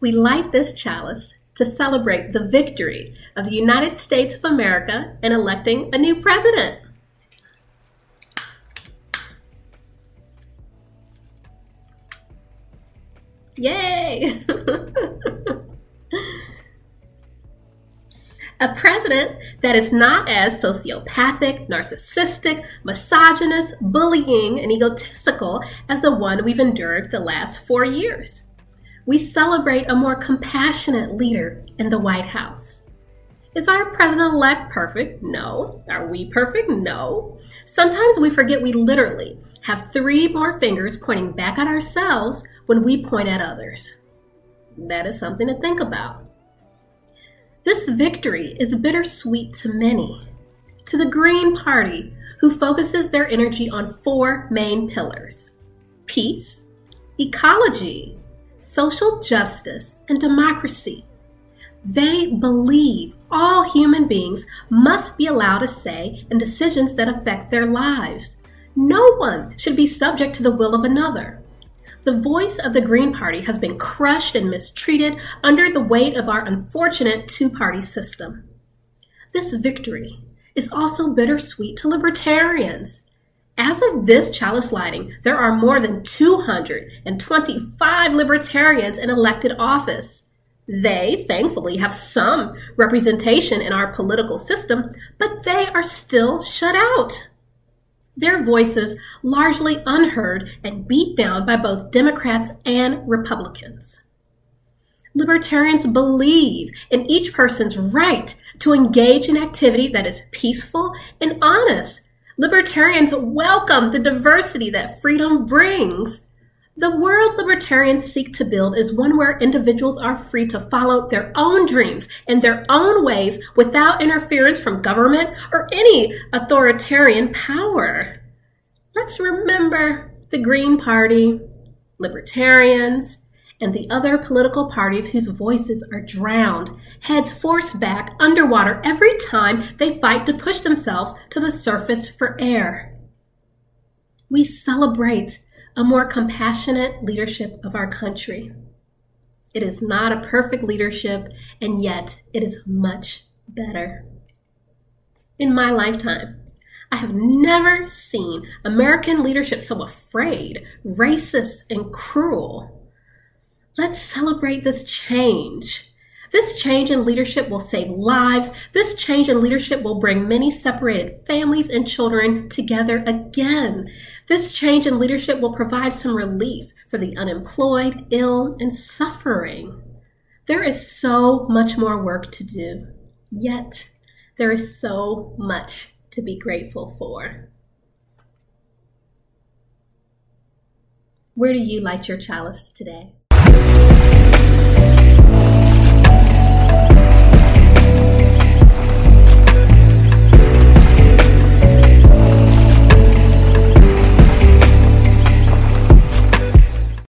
we light this chalice to celebrate the victory of the United States of America in electing a new president. Yay! a president that is not as sociopathic, narcissistic, misogynist, bullying, and egotistical as the one we've endured the last four years. We celebrate a more compassionate leader in the White House. Is our president elect perfect? No. Are we perfect? No. Sometimes we forget we literally have three more fingers pointing back at ourselves when we point at others. That is something to think about. This victory is bittersweet to many. To the Green Party, who focuses their energy on four main pillars peace, ecology, social justice, and democracy. They believe all human beings must be allowed a say in decisions that affect their lives. No one should be subject to the will of another. The voice of the Green Party has been crushed and mistreated under the weight of our unfortunate two party system. This victory is also bittersweet to libertarians. As of this chalice lighting, there are more than 225 libertarians in elected office. They, thankfully, have some representation in our political system, but they are still shut out. Their voices largely unheard and beat down by both Democrats and Republicans. Libertarians believe in each person's right to engage in activity that is peaceful and honest Libertarians welcome the diversity that freedom brings. The world libertarians seek to build is one where individuals are free to follow their own dreams in their own ways without interference from government or any authoritarian power. Let's remember the Green Party, libertarians, and the other political parties whose voices are drowned, heads forced back underwater every time they fight to push themselves to the surface for air. We celebrate a more compassionate leadership of our country. It is not a perfect leadership, and yet it is much better. In my lifetime, I have never seen American leadership so afraid, racist, and cruel. Let's celebrate this change. This change in leadership will save lives. This change in leadership will bring many separated families and children together again. This change in leadership will provide some relief for the unemployed, ill, and suffering. There is so much more work to do, yet there is so much to be grateful for. Where do you light your chalice today?